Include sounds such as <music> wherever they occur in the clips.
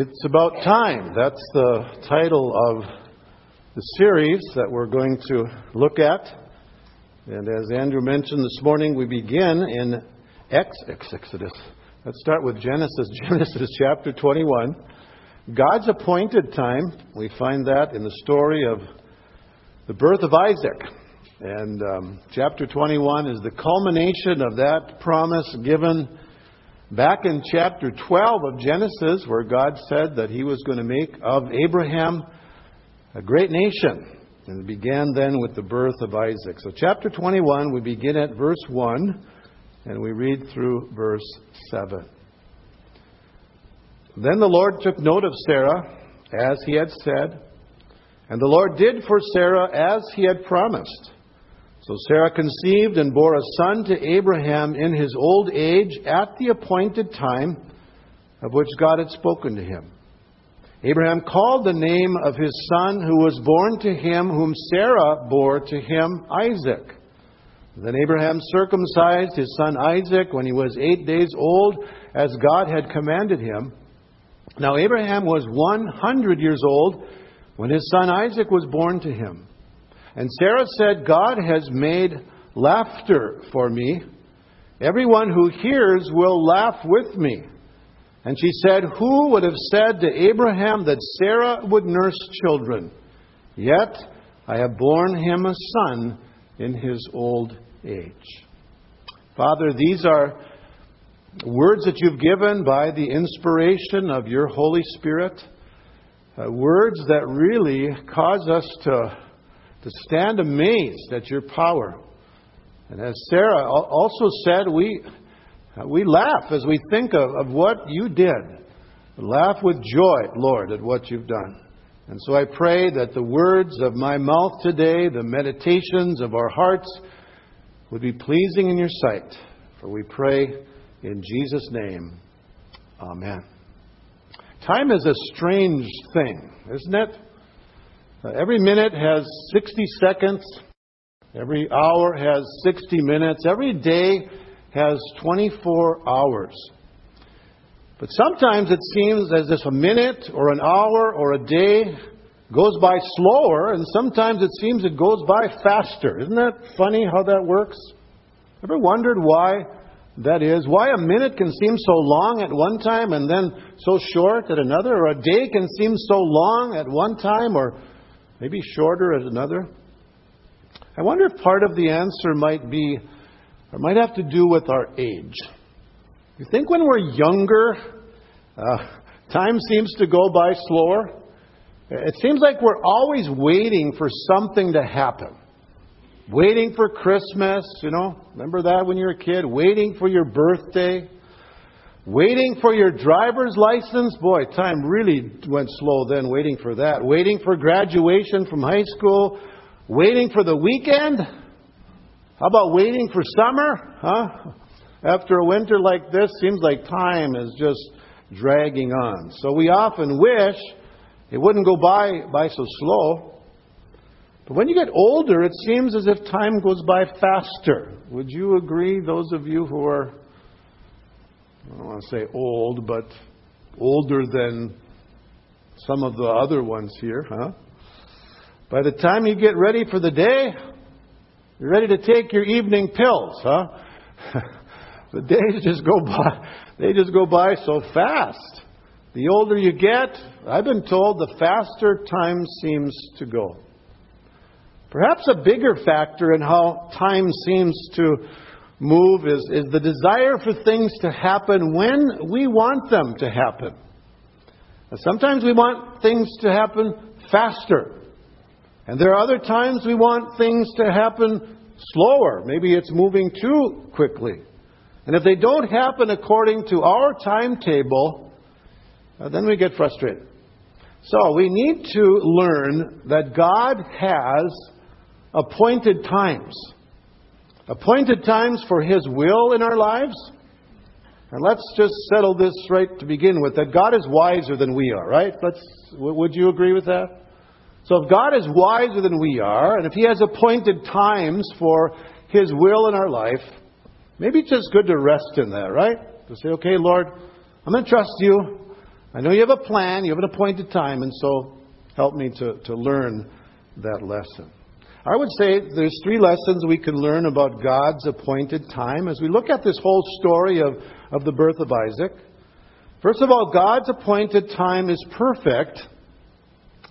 It's about time. That's the title of the series that we're going to look at. And as Andrew mentioned this morning, we begin in Ex- Exodus. Let's start with Genesis, <laughs> Genesis chapter 21. God's appointed time, we find that in the story of the birth of Isaac. And um, chapter 21 is the culmination of that promise given Back in chapter 12 of Genesis, where God said that He was going to make of Abraham a great nation. And it began then with the birth of Isaac. So, chapter 21, we begin at verse 1 and we read through verse 7. Then the Lord took note of Sarah, as he had said, and the Lord did for Sarah as he had promised. So Sarah conceived and bore a son to Abraham in his old age at the appointed time of which God had spoken to him. Abraham called the name of his son who was born to him, whom Sarah bore to him, Isaac. Then Abraham circumcised his son Isaac when he was eight days old, as God had commanded him. Now Abraham was 100 years old when his son Isaac was born to him. And Sarah said, God has made laughter for me. Everyone who hears will laugh with me. And she said, Who would have said to Abraham that Sarah would nurse children? Yet I have borne him a son in his old age. Father, these are words that you've given by the inspiration of your Holy Spirit, uh, words that really cause us to to stand amazed at your power. And as Sarah also said, we, we laugh as we think of, of what you did. laugh with joy, Lord, at what you've done. And so I pray that the words of my mouth today, the meditations of our hearts, would be pleasing in your sight. For we pray in Jesus' name. Amen. Time is a strange thing, isn't it? Uh, every minute has 60 seconds. Every hour has 60 minutes. Every day has 24 hours. But sometimes it seems as if a minute or an hour or a day goes by slower, and sometimes it seems it goes by faster. Isn't that funny how that works? Ever wondered why that is? Why a minute can seem so long at one time and then so short at another, or a day can seem so long at one time or maybe shorter at another. I wonder if part of the answer might be, or might have to do with our age. You think when we're younger, uh, time seems to go by slower? It seems like we're always waiting for something to happen. Waiting for Christmas, you know, remember that when you were a kid? Waiting for your birthday. Waiting for your driver's license? Boy, time really went slow then waiting for that. Waiting for graduation from high school? Waiting for the weekend? How about waiting for summer? Huh? After a winter like this, seems like time is just dragging on. So we often wish it wouldn't go by, by so slow. But when you get older, it seems as if time goes by faster. Would you agree, those of you who are I don't want to say old, but older than some of the other ones here, huh? By the time you get ready for the day, you're ready to take your evening pills, huh? <laughs> the days just go by, they just go by so fast. The older you get, I've been told the faster time seems to go. Perhaps a bigger factor in how time seems to move is, is the desire for things to happen when we want them to happen. Sometimes we want things to happen faster. And there are other times we want things to happen slower. Maybe it's moving too quickly. And if they don't happen according to our timetable, uh, then we get frustrated. So we need to learn that God has appointed times appointed times for His will in our lives. And let's just settle this right to begin with that God is wiser than we are, right? Let's, would you agree with that? So if God is wiser than we are, and if He has appointed times for His will in our life, maybe it's just good to rest in that, right? To say, okay, Lord, I'm going to trust you. I know you have a plan, you have an appointed time, and so help me to, to learn that lesson. I would say there's three lessons we can learn about God's appointed time as we look at this whole story of, of the birth of Isaac. First of all, God's appointed time is perfect,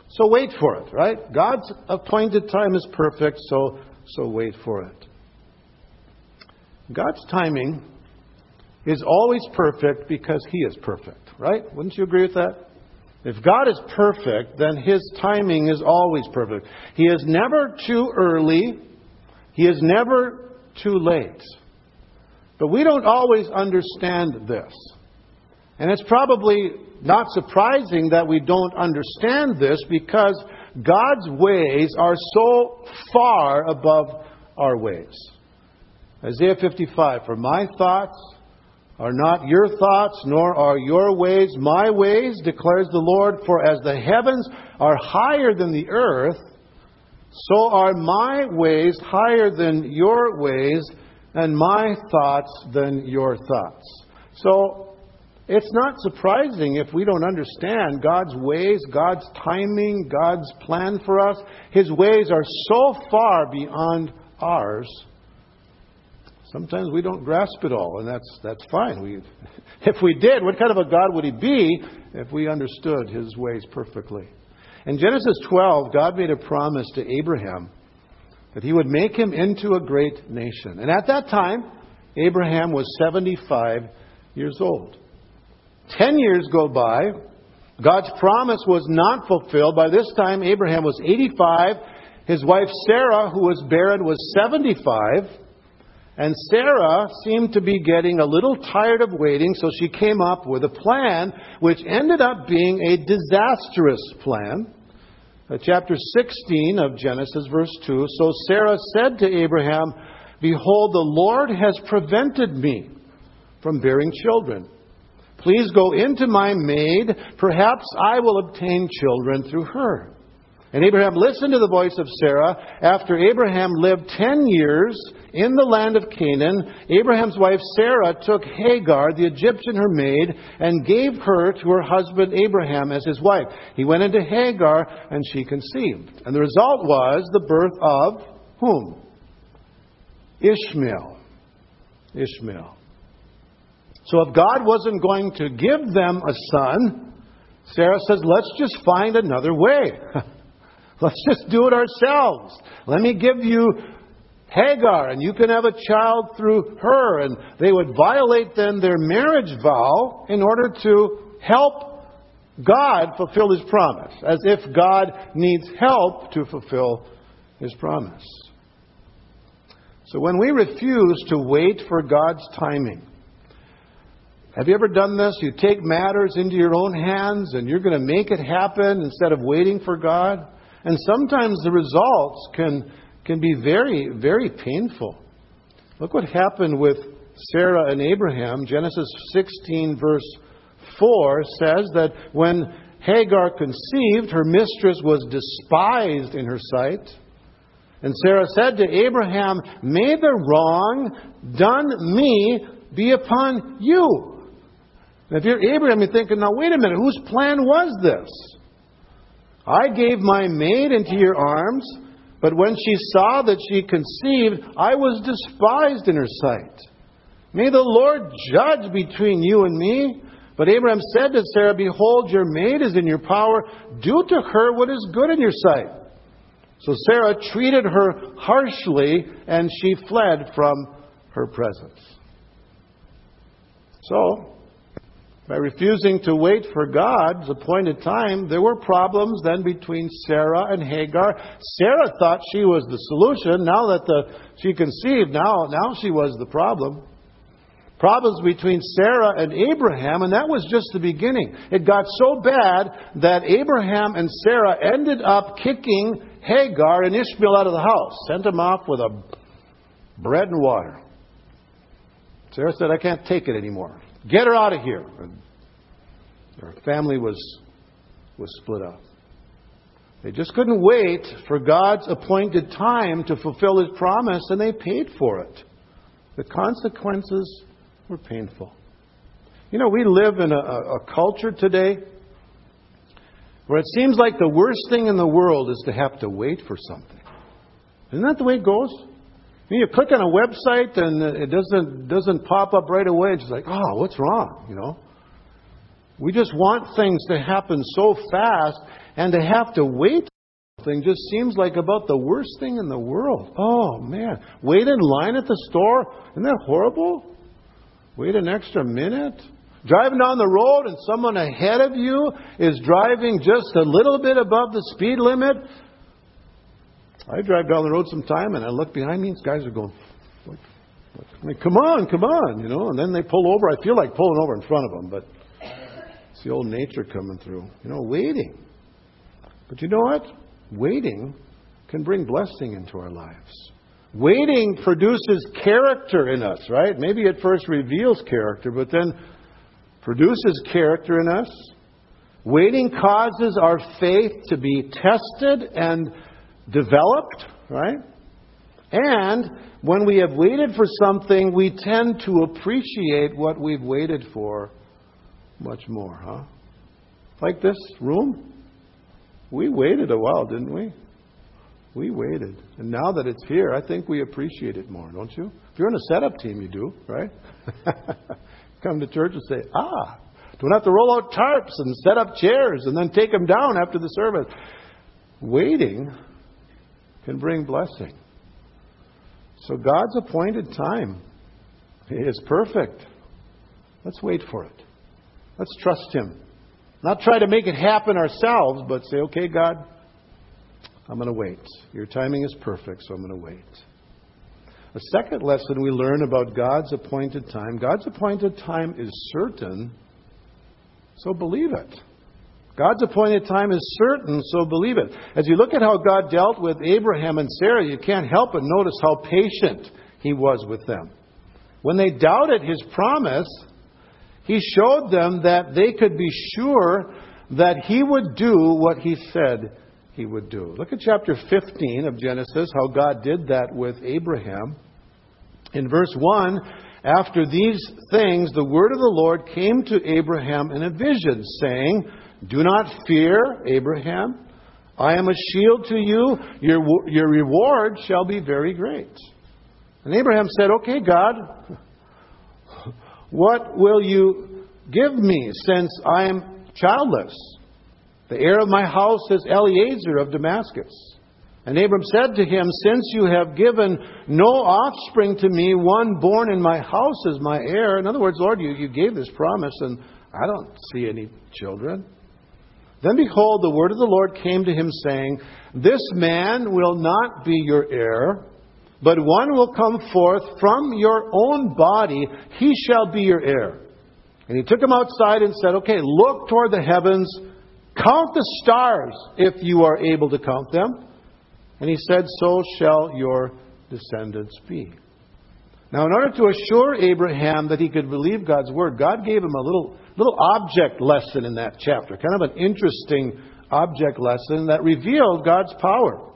so wait for it, right? God's appointed time is perfect, so, so wait for it. God's timing is always perfect because He is perfect, right? Wouldn't you agree with that? If God is perfect, then His timing is always perfect. He is never too early, He is never too late. But we don't always understand this. And it's probably not surprising that we don't understand this because God's ways are so far above our ways. Isaiah 55 For my thoughts are not your thoughts, nor are your ways my ways, declares the Lord. For as the heavens are higher than the earth, so are my ways higher than your ways, and my thoughts than your thoughts. So, it's not surprising if we don't understand God's ways, God's timing, God's plan for us. His ways are so far beyond ours Sometimes we don't grasp it all, and that's, that's fine. We, <laughs> if we did, what kind of a God would He be if we understood His ways perfectly? In Genesis 12, God made a promise to Abraham that He would make him into a great nation. And at that time, Abraham was 75 years old. Ten years go by. God's promise was not fulfilled. By this time, Abraham was 85. His wife Sarah, who was barren, was 75. And Sarah seemed to be getting a little tired of waiting, so she came up with a plan which ended up being a disastrous plan. Uh, chapter 16 of Genesis, verse 2. So Sarah said to Abraham, Behold, the Lord has prevented me from bearing children. Please go into my maid. Perhaps I will obtain children through her. And Abraham listened to the voice of Sarah. After Abraham lived ten years in the land of Canaan, Abraham's wife Sarah took Hagar, the Egyptian her maid, and gave her to her husband Abraham as his wife. He went into Hagar, and she conceived. And the result was the birth of whom? Ishmael. Ishmael. So if God wasn't going to give them a son, Sarah says, let's just find another way. <laughs> Let's just do it ourselves. Let me give you Hagar, and you can have a child through her. And they would violate then their marriage vow in order to help God fulfill His promise, as if God needs help to fulfill His promise. So when we refuse to wait for God's timing, have you ever done this? You take matters into your own hands and you're going to make it happen instead of waiting for God? And sometimes the results can, can be very, very painful. Look what happened with Sarah and Abraham. Genesis 16, verse 4 says that when Hagar conceived, her mistress was despised in her sight. And Sarah said to Abraham, May the wrong done me be upon you. And if you're Abraham, you're thinking, now wait a minute, whose plan was this? I gave my maid into your arms, but when she saw that she conceived, I was despised in her sight. May the Lord judge between you and me. But Abraham said to Sarah, Behold, your maid is in your power. Do to her what is good in your sight. So Sarah treated her harshly, and she fled from her presence. So, by refusing to wait for God's appointed time, there were problems then between Sarah and Hagar. Sarah thought she was the solution. Now that the, she conceived, now, now she was the problem. Problems between Sarah and Abraham, and that was just the beginning. It got so bad that Abraham and Sarah ended up kicking Hagar and Ishmael out of the house, sent them off with a bread and water. Sarah said, I can't take it anymore. Get her out of here. And their family was, was split up. They just couldn't wait for God's appointed time to fulfill His promise, and they paid for it. The consequences were painful. You know, we live in a, a culture today where it seems like the worst thing in the world is to have to wait for something. Isn't that the way it goes? You click on a website and it doesn't doesn't pop up right away. It's like, oh, what's wrong? You know. We just want things to happen so fast, and to have to wait thing just seems like about the worst thing in the world. Oh man, wait in line at the store? Isn't that horrible? Wait an extra minute? Driving down the road and someone ahead of you is driving just a little bit above the speed limit. I drive down the road sometime and I look behind me and these guys are going, like, I mean, come on, come on, you know, and then they pull over. I feel like pulling over in front of them, but it's the old nature coming through. You know, waiting. But you know what? Waiting can bring blessing into our lives. Waiting produces character in us, right? Maybe it first reveals character, but then produces character in us. Waiting causes our faith to be tested and developed, right? And when we have waited for something, we tend to appreciate what we've waited for much more, huh? Like this room. We waited a while, didn't we? We waited. And now that it's here, I think we appreciate it more, don't you? If you're in a setup team, you do, right? <laughs> Come to church and say, ah, don't have to roll out tarps and set up chairs and then take them down after the service. Waiting can bring blessing. So God's appointed time is perfect. Let's wait for it. Let's trust Him. Not try to make it happen ourselves, but say, okay, God, I'm going to wait. Your timing is perfect, so I'm going to wait. A second lesson we learn about God's appointed time God's appointed time is certain, so believe it. God's appointed time is certain, so believe it. As you look at how God dealt with Abraham and Sarah, you can't help but notice how patient he was with them. When they doubted his promise, he showed them that they could be sure that he would do what he said he would do. Look at chapter 15 of Genesis, how God did that with Abraham. In verse 1, after these things, the word of the Lord came to Abraham in a vision, saying, Do not fear, Abraham. I am a shield to you. Your, your reward shall be very great. And Abraham said, Okay, God, what will you give me since I am childless? The heir of my house is Eliezer of Damascus. And Abram said to him, Since you have given no offspring to me, one born in my house is my heir. In other words, Lord, you, you gave this promise, and I don't see any children. Then behold, the word of the Lord came to him, saying, This man will not be your heir but one will come forth from your own body, he shall be your heir. And he took him outside and said, Okay, look toward the heavens, count the stars if you are able to count them. And he said, So shall your descendants be. Now, in order to assure Abraham that he could believe God's word, God gave him a little, little object lesson in that chapter, kind of an interesting object lesson that revealed God's power.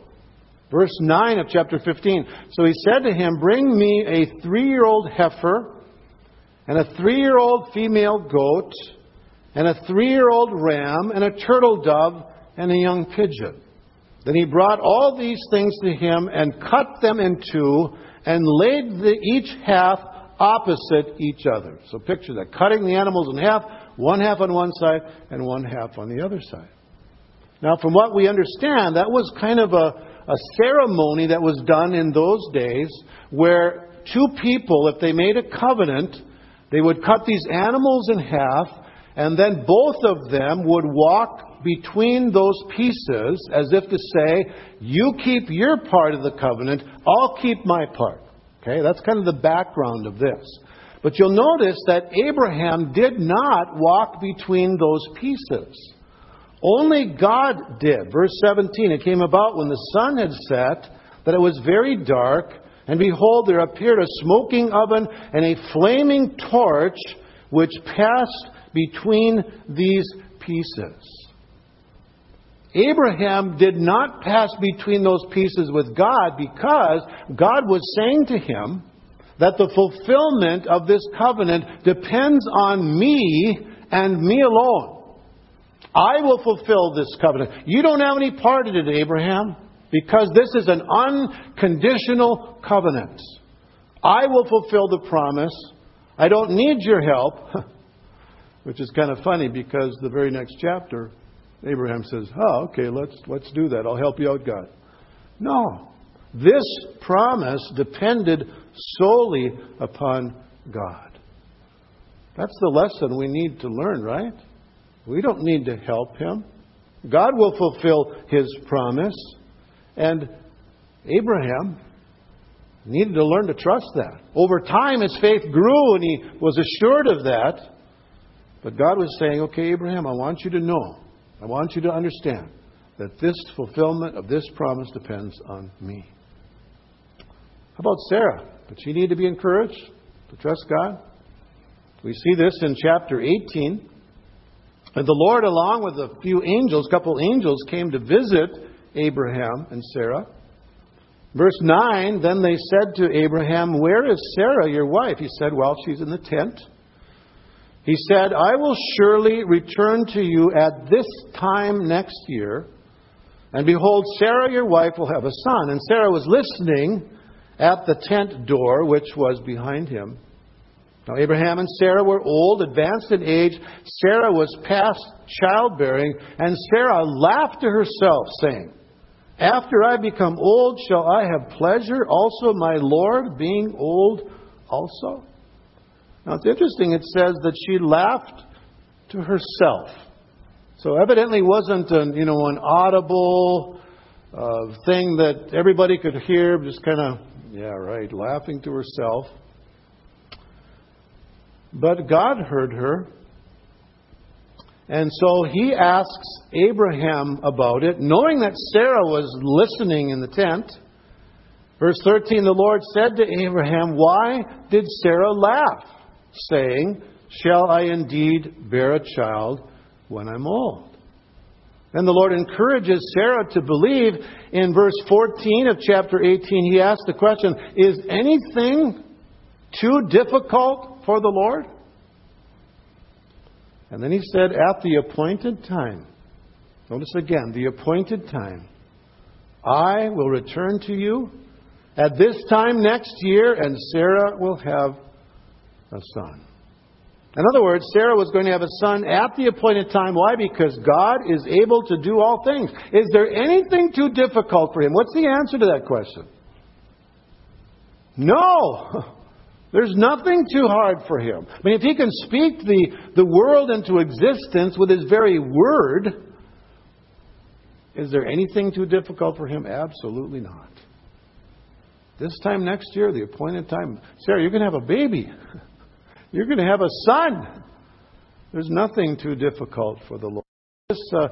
Verse 9 of chapter 15. So he said to him, Bring me a three year old heifer, and a three year old female goat, and a three year old ram, and a turtle dove, and a young pigeon. Then he brought all these things to him, and cut them in two, and laid the, each half opposite each other. So picture that cutting the animals in half, one half on one side, and one half on the other side. Now, from what we understand, that was kind of a a ceremony that was done in those days where two people, if they made a covenant, they would cut these animals in half, and then both of them would walk between those pieces as if to say, You keep your part of the covenant, I'll keep my part. Okay, that's kind of the background of this. But you'll notice that Abraham did not walk between those pieces. Only God did. Verse 17 It came about when the sun had set that it was very dark, and behold, there appeared a smoking oven and a flaming torch which passed between these pieces. Abraham did not pass between those pieces with God because God was saying to him that the fulfillment of this covenant depends on me and me alone. I will fulfill this covenant. You don't have any part in it, Abraham, because this is an unconditional covenant. I will fulfill the promise. I don't need your help. <laughs> Which is kind of funny because the very next chapter, Abraham says, Oh, okay, let's, let's do that. I'll help you out, God. No. This promise depended solely upon God. That's the lesson we need to learn, right? We don't need to help him. God will fulfill his promise. And Abraham needed to learn to trust that. Over time, his faith grew and he was assured of that. But God was saying, okay, Abraham, I want you to know, I want you to understand that this fulfillment of this promise depends on me. How about Sarah? Did she need to be encouraged to trust God? We see this in chapter 18. And the Lord, along with a few angels, a couple angels, came to visit Abraham and Sarah. Verse 9 Then they said to Abraham, Where is Sarah, your wife? He said, Well, she's in the tent. He said, I will surely return to you at this time next year. And behold, Sarah, your wife, will have a son. And Sarah was listening at the tent door, which was behind him. Now, Abraham and Sarah were old, advanced in age. Sarah was past childbearing, and Sarah laughed to herself, saying, After I become old, shall I have pleasure, also my Lord being old also? Now, it's interesting, it says that she laughed to herself. So, evidently, wasn't an, you know, an audible uh, thing that everybody could hear, just kind of, yeah, right, laughing to herself. But God heard her. And so he asks Abraham about it, knowing that Sarah was listening in the tent. Verse 13 The Lord said to Abraham, Why did Sarah laugh, saying, Shall I indeed bear a child when I'm old? And the Lord encourages Sarah to believe. In verse 14 of chapter 18, he asks the question Is anything too difficult for the Lord? And then he said, At the appointed time, notice again, the appointed time, I will return to you at this time next year, and Sarah will have a son. In other words, Sarah was going to have a son at the appointed time. Why? Because God is able to do all things. Is there anything too difficult for him? What's the answer to that question? No. <laughs> There's nothing too hard for him. I mean, if he can speak the, the world into existence with his very word, is there anything too difficult for him? Absolutely not. This time next year, the appointed time, Sarah, you're going to have a baby. <laughs> You're going to have a son. There's nothing too difficult for the Lord. This uh, uh,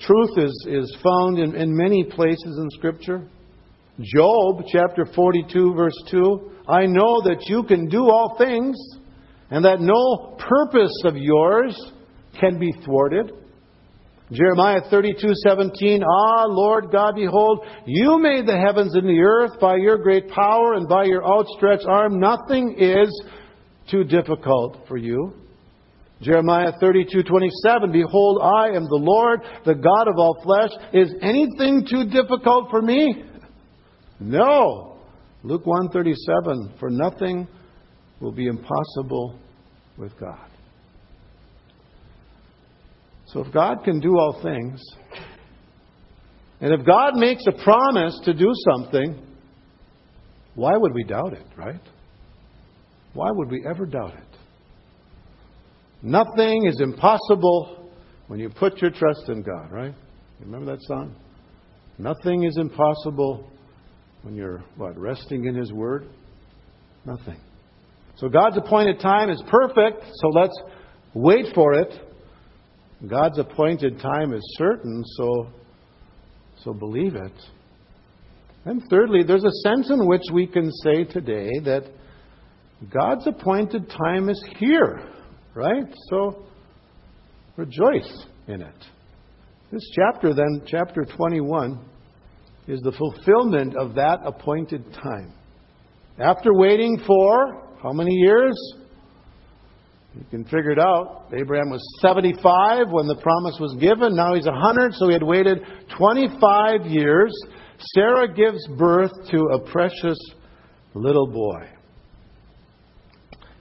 truth is, is found in, in many places in Scripture. Job chapter 42, verse 2 I know that you can do all things, and that no purpose of yours can be thwarted. Jeremiah 32:17 Ah Lord God behold you made the heavens and the earth by your great power and by your outstretched arm nothing is too difficult for you Jeremiah 32:27 Behold I am the Lord the God of all flesh is anything too difficult for me no. Luke 137, for nothing will be impossible with God. So if God can do all things, and if God makes a promise to do something, why would we doubt it, right? Why would we ever doubt it? Nothing is impossible when you put your trust in God, right? Remember that song? Nothing is impossible when you're, what, resting in His Word? Nothing. So God's appointed time is perfect, so let's wait for it. God's appointed time is certain, so, so believe it. And thirdly, there's a sense in which we can say today that God's appointed time is here, right? So rejoice in it. This chapter, then, chapter 21, is the fulfillment of that appointed time. After waiting for how many years? You can figure it out. Abraham was 75 when the promise was given. Now he's 100, so he had waited 25 years. Sarah gives birth to a precious little boy.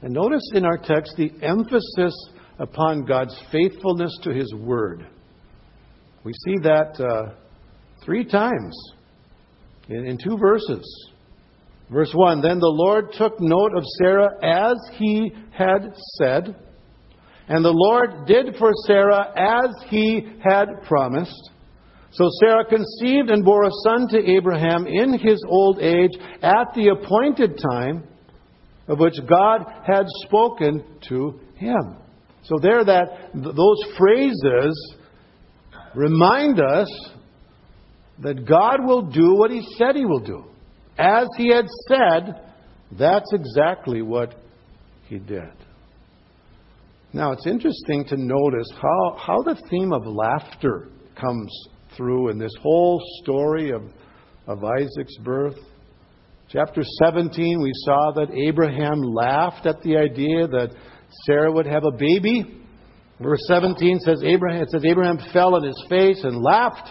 And notice in our text the emphasis upon God's faithfulness to his word. We see that uh, three times in, in two verses. Verse 1 Then the Lord took note of Sarah as he had said, and the Lord did for Sarah as he had promised. So Sarah conceived and bore a son to Abraham in his old age at the appointed time of which God had spoken to him. So there that those phrases remind us that God will do what he said he will do. As he had said, that's exactly what he did. Now, it's interesting to notice how, how the theme of laughter comes through in this whole story of, of Isaac's birth. Chapter 17, we saw that Abraham laughed at the idea that Sarah would have a baby. Verse 17 says Abraham, it says Abraham fell on his face and laughed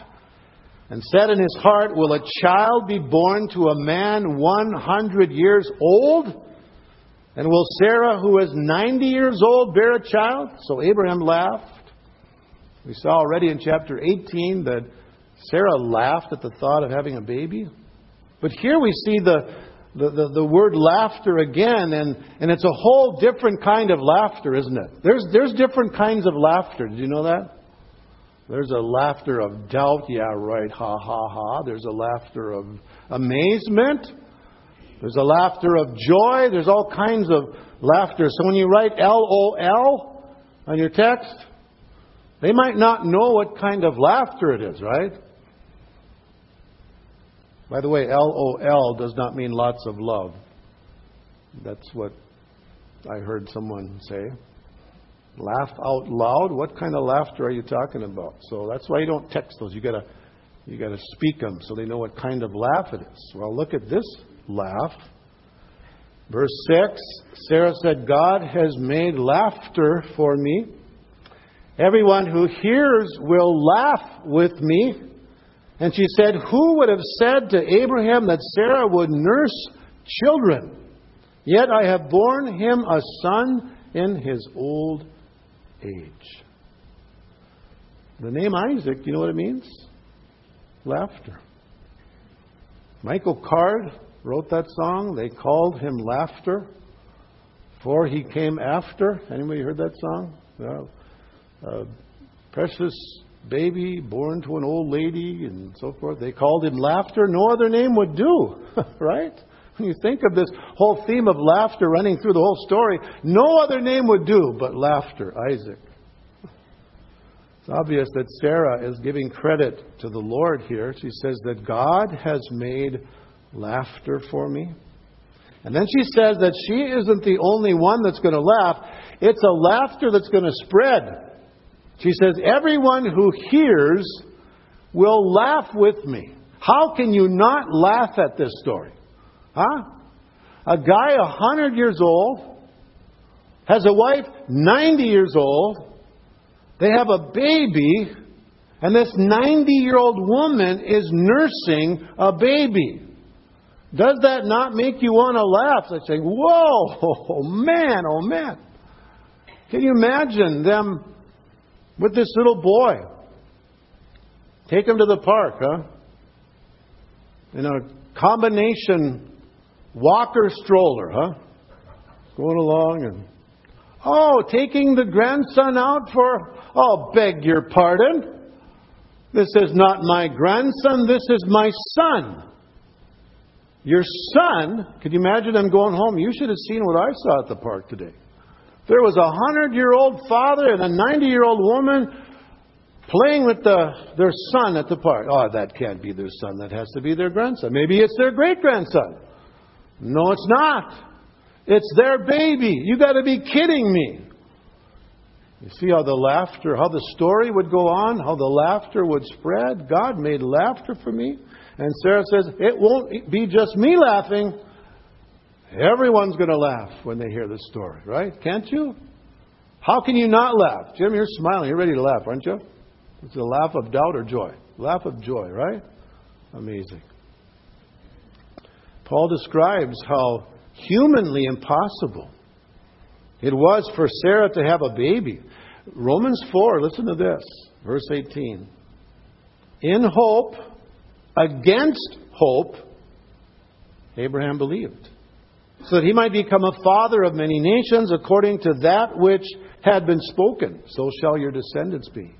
and said in his heart, Will a child be born to a man 100 years old? And will Sarah, who is 90 years old, bear a child? So Abraham laughed. We saw already in chapter 18 that Sarah laughed at the thought of having a baby. But here we see the, the, the, the, word laughter again, and, and it's a whole different kind of laughter, isn't it? There's, there's different kinds of laughter. Did you know that? There's a laughter of doubt, yeah, right, ha, ha, ha. There's a laughter of amazement. There's a laughter of joy. There's all kinds of laughter. So when you write L O L on your text, they might not know what kind of laughter it is, right? By the way, L O L does not mean lots of love. That's what I heard someone say. Laugh out loud. What kind of laughter are you talking about? So that's why you don't text those. You gotta, you gotta speak them so they know what kind of laugh it is. Well, look at this laugh. Verse six. Sarah said, "God has made laughter for me. Everyone who hears will laugh with me." And she said, Who would have said to Abraham that Sarah would nurse children? Yet I have borne him a son in his old age. The name Isaac, do you know what it means? Laughter. Michael Card wrote that song. They called him Laughter, for he came after. Anybody heard that song? No. Uh, precious baby born to an old lady and so forth. They called him laughter. No other name would do, <laughs> right? When you think of this whole theme of laughter running through the whole story, no other name would do but laughter, Isaac. It's obvious that Sarah is giving credit to the Lord here. She says that God has made laughter for me. And then she says that she isn't the only one that's going to laugh. It's a laughter that's going to spread. She says, Everyone who hears will laugh with me. How can you not laugh at this story? Huh? A guy a hundred years old has a wife 90 years old. They have a baby, and this 90 year old woman is nursing a baby. Does that not make you want to laugh? They say, Whoa, oh <laughs> man, oh man. Can you imagine them with this little boy. Take him to the park, huh? In a combination walker stroller, huh? Going along and oh, taking the grandson out for oh, beg your pardon. This is not my grandson, this is my son. Your son, could you imagine them going home? You should have seen what I saw at the park today. There was a hundred year old father and a 90 year old woman playing with the, their son at the park. Oh, that can't be their son. That has to be their grandson. Maybe it's their great grandson. No, it's not. It's their baby. You got to be kidding me. You see how the laughter, how the story would go on, how the laughter would spread. God made laughter for me. And Sarah says, It won't be just me laughing. Everyone's going to laugh when they hear this story, right? Can't you? How can you not laugh? Jim, you're smiling. You're ready to laugh, aren't you? It's a laugh of doubt or joy. Laugh of joy, right? Amazing. Paul describes how humanly impossible it was for Sarah to have a baby. Romans 4, listen to this, verse 18. In hope, against hope, Abraham believed, so that he might become a father of many nations according to that which had been spoken. So shall your descendants be.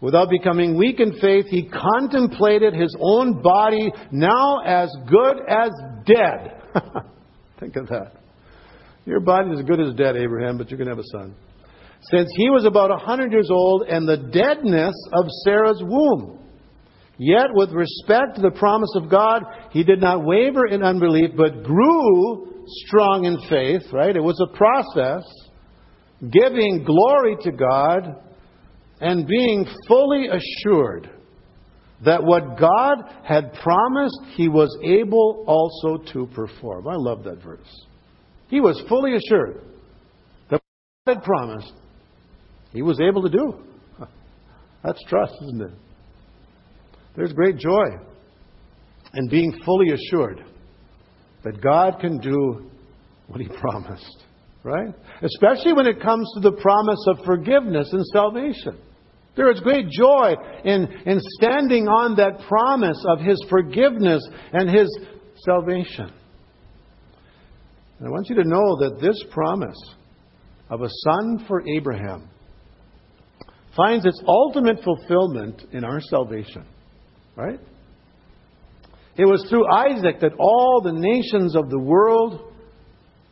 Without becoming weak in faith, he contemplated his own body now as good as dead. <laughs> Think of that. Your body is as good as dead, Abraham, but you're going to have a son. Since he was about a hundred years old, and the deadness of Sarah's womb. Yet, with respect to the promise of God, he did not waver in unbelief, but grew strong in faith, right? It was a process, giving glory to God and being fully assured that what God had promised, he was able also to perform. I love that verse. He was fully assured that what God had promised, he was able to do. <laughs> That's trust, isn't it? There's great joy in being fully assured that God can do what he promised, right? Especially when it comes to the promise of forgiveness and salvation. There is great joy in, in standing on that promise of His forgiveness and His salvation. And I want you to know that this promise of a son for Abraham finds its ultimate fulfillment in our salvation. Right? It was through Isaac that all the nations of the world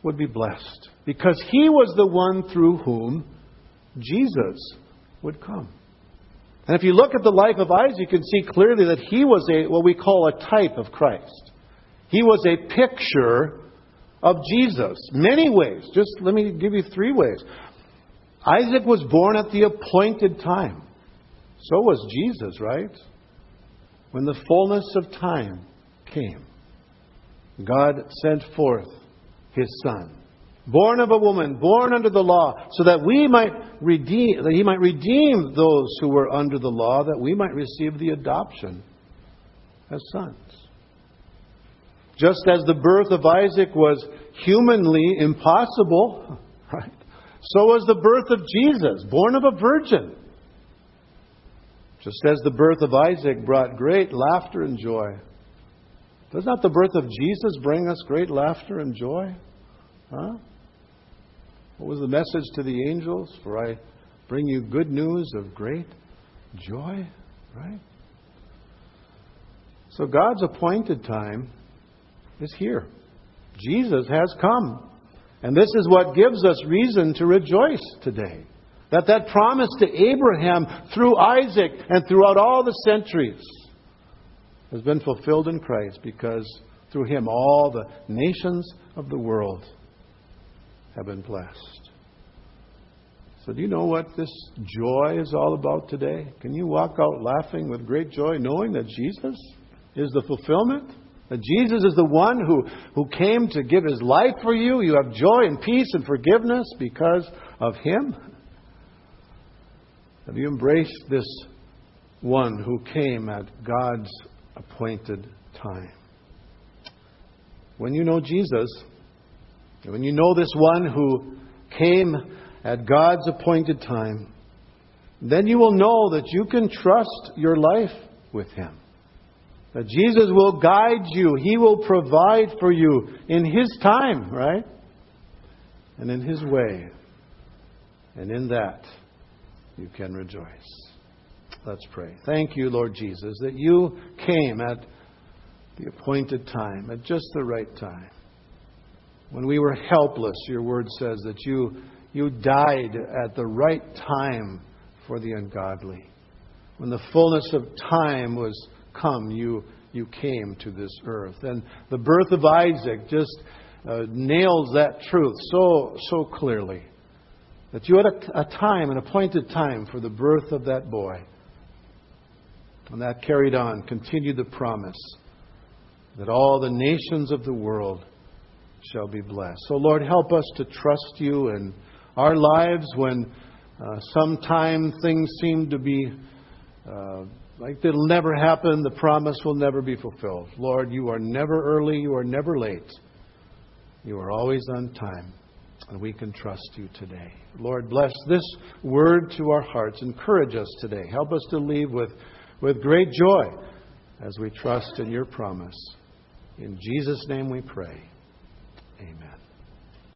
would be blessed because he was the one through whom Jesus would come. And if you look at the life of Isaac, you can see clearly that he was a what we call a type of Christ. He was a picture of Jesus. Many ways. Just let me give you three ways. Isaac was born at the appointed time. So was Jesus, right? When the fullness of time came, God sent forth his son born of a woman, born under the law, so that we might redeem, that he might redeem those who were under the law, that we might receive the adoption as sons. Just as the birth of Isaac was humanly impossible, <laughs> right? So was the birth of Jesus, born of a virgin. Just as the birth of Isaac brought great laughter and joy. Does not the birth of Jesus bring us great laughter and joy? Huh? What was the message to the angels? For I bring you good news of great joy, right? So God's appointed time is here. Jesus has come. And this is what gives us reason to rejoice today. That that promise to Abraham through Isaac and throughout all the centuries has been fulfilled in Christ because through him all the nations of the world have been blessed. So, do you know what this joy is all about today? Can you walk out laughing with great joy, knowing that Jesus is the fulfillment? That Jesus is the one who, who came to give his life for you. You have joy and peace and forgiveness because of him. Have you embraced this one who came at God's appointed time? When you know Jesus, when you know this one who came at God's appointed time, then you will know that you can trust your life with Him. That Jesus will guide you, He will provide for you in His time, right? And in His way. And in that, you can rejoice. Let's pray. Thank you, Lord Jesus, that you came at the appointed time, at just the right time. When we were helpless, your word says that you, you died at the right time for the ungodly. When the fullness of time was come, you, you came to this earth. And the birth of Isaac just uh, nails that truth so, so clearly. That you had a, a time, an appointed time for the birth of that boy. And that carried on, continued the promise that all the nations of the world shall be blessed. So, Lord, help us to trust you in our lives when uh, sometime things seem to be uh, like it'll never happen, the promise will never be fulfilled. Lord, you are never early, you are never late. You are always on time, and we can trust you today. Lord, bless this word to our hearts. Encourage us today. Help us to leave with, with great joy as we trust in your promise. In Jesus' name we pray.